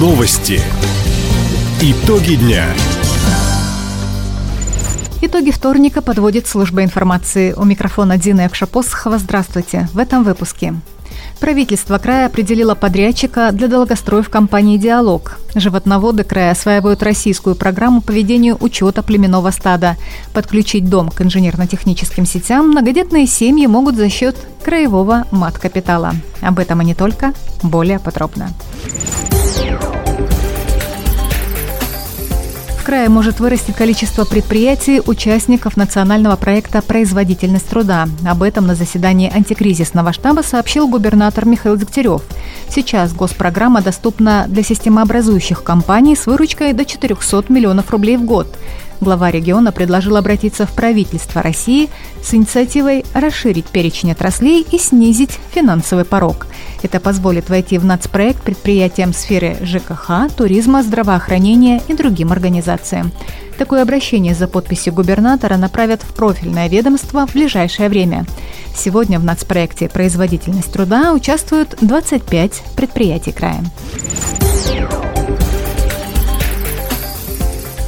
Новости. Итоги дня. Итоги вторника подводит служба информации. У микрофона Дина Якшапосхова. Здравствуйте. В этом выпуске. Правительство края определило подрядчика для долгостроев компании «Диалог». Животноводы края осваивают российскую программу по ведению учета племенного стада. Подключить дом к инженерно-техническим сетям многодетные семьи могут за счет краевого мат-капитала. Об этом и не только, более подробно. В крае может вырасти количество предприятий, участников национального проекта «Производительность труда». Об этом на заседании антикризисного штаба сообщил губернатор Михаил Дегтярев. Сейчас госпрограмма доступна для системообразующих компаний с выручкой до 400 миллионов рублей в год. Глава региона предложил обратиться в правительство России с инициативой расширить перечень отраслей и снизить финансовый порог. Это позволит войти в нацпроект предприятиям сферы ЖКХ, туризма, здравоохранения и другим организациям. Такое обращение за подписью губернатора направят в профильное ведомство в ближайшее время. Сегодня в нацпроекте «Производительность труда» участвуют 25 предприятий края.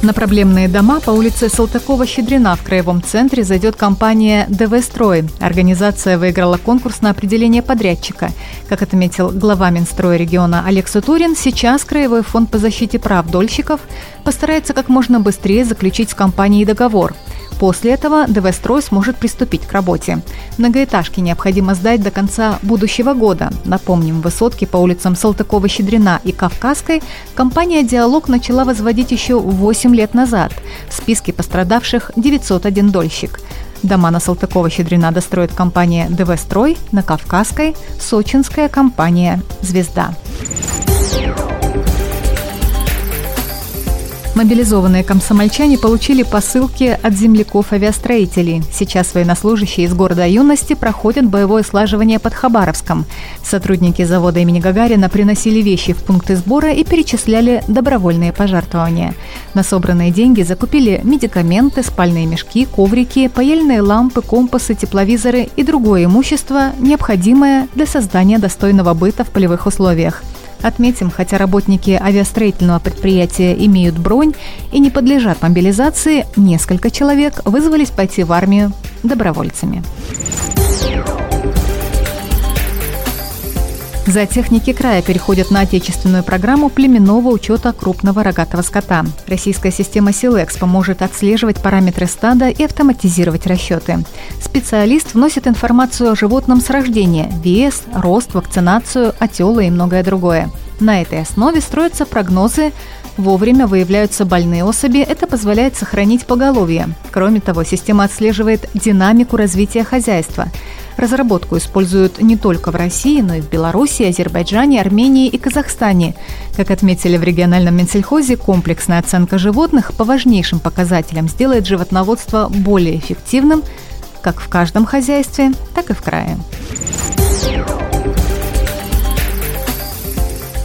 На проблемные дома по улице Салтыкова-Щедрина в Краевом центре зайдет компания «ДВ Строй». Организация выиграла конкурс на определение подрядчика. Как отметил глава Минстроя региона Олег Сутурин, сейчас Краевой фонд по защите прав дольщиков постарается как можно быстрее заключить с компанией договор – После этого ДВ-строй сможет приступить к работе. Многоэтажки необходимо сдать до конца будущего года. Напомним, высотки по улицам Салтыкова-Щедрина и Кавказской компания «Диалог» начала возводить еще 8 лет назад. В списке пострадавших 901 дольщик. Дома на Салтыкова-Щедрина достроит компания «ДВ-строй», на Кавказской – сочинская компания «Звезда». Мобилизованные комсомольчане получили посылки от земляков-авиастроителей. Сейчас военнослужащие из города юности проходят боевое слаживание под Хабаровском. Сотрудники завода имени Гагарина приносили вещи в пункты сбора и перечисляли добровольные пожертвования. На собранные деньги закупили медикаменты, спальные мешки, коврики, паяльные лампы, компасы, тепловизоры и другое имущество, необходимое для создания достойного быта в полевых условиях. Отметим, хотя работники авиастроительного предприятия имеют бронь и не подлежат мобилизации, несколько человек вызвались пойти в армию добровольцами. Зоотехники края переходят на отечественную программу племенного учета крупного рогатого скота. Российская система Силекс поможет отслеживать параметры стада и автоматизировать расчеты. Специалист вносит информацию о животном с рождения – вес, рост, вакцинацию, отелы и многое другое. На этой основе строятся прогнозы Вовремя выявляются больные особи, это позволяет сохранить поголовье. Кроме того, система отслеживает динамику развития хозяйства. Разработку используют не только в России, но и в Беларуси, Азербайджане, Армении и Казахстане. Как отметили в региональном Минсельхозе, комплексная оценка животных по важнейшим показателям сделает животноводство более эффективным как в каждом хозяйстве, так и в крае.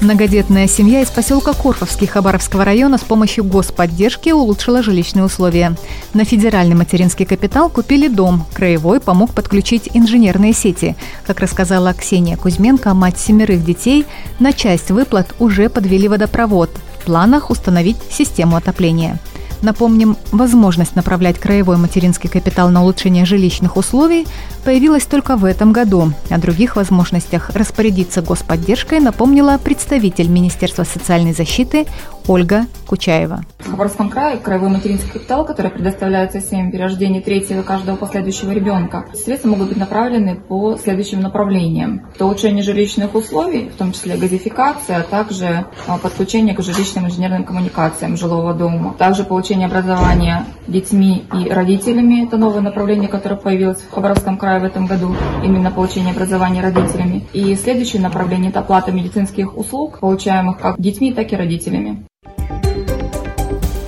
Многодетная семья из поселка Корфовский Хабаровского района с помощью господдержки улучшила жилищные условия. На федеральный материнский капитал купили дом. Краевой помог подключить инженерные сети. Как рассказала Ксения Кузьменко, мать семерых детей, на часть выплат уже подвели водопровод. В планах установить систему отопления. Напомним, возможность направлять краевой материнский капитал на улучшение жилищных условий появилась только в этом году. О других возможностях распорядиться господдержкой напомнила представитель Министерства социальной защиты Ольга Кучаева. В Хабаровском крае краевой материнский капитал, который предоставляется семьям при рождении третьего каждого последующего ребенка, средства могут быть направлены по следующим направлениям. Это улучшение жилищных условий, в том числе газификация, а также а, подключение к жилищным инженерным коммуникациям жилого дома. Также получение образования детьми и родителями. Это новое направление, которое появилось в Хабаровском крае в этом году. Именно получение образования родителями. И следующее направление – это оплата медицинских услуг, получаемых как детьми, так и родителями.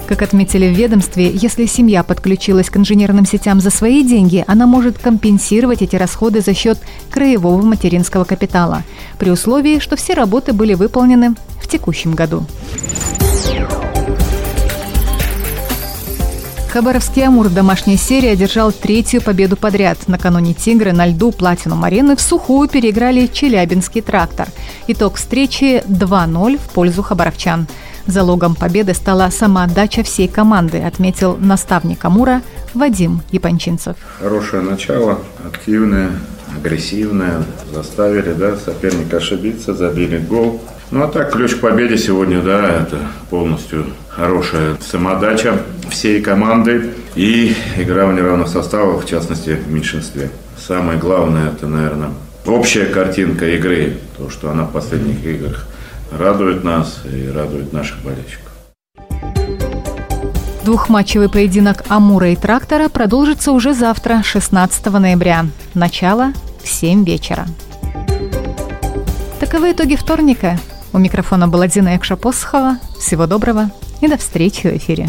Как отметили в ведомстве, если семья подключилась к инженерным сетям за свои деньги, она может компенсировать эти расходы за счет краевого материнского капитала, при условии, что все работы были выполнены в текущем году. Хабаровский «Амур» в домашней серии одержал третью победу подряд. Накануне «Тигры» на льду «Платинум Арены» в сухую переиграли Челябинский «Трактор». Итог встречи 2-0 в пользу хабаровчан. Залогом победы стала самоотдача всей команды, отметил наставник «Амура» Вадим Япончинцев. Хорошее начало, активное, агрессивное. Заставили да, соперника ошибиться, забили гол. Ну а так, ключ к победе сегодня, да, это полностью хорошая самодача всей команды и игра в неравных составах, в частности, в меньшинстве. Самое главное, это, наверное, общая картинка игры, то, что она в последних играх радует нас и радует наших болельщиков. Двухматчевый поединок «Амура» и «Трактора» продолжится уже завтра, 16 ноября. Начало в 7 вечера. Таковы итоги вторника. У микрофона была Дина Якша-Посохова. Всего доброго и до встречи в эфире.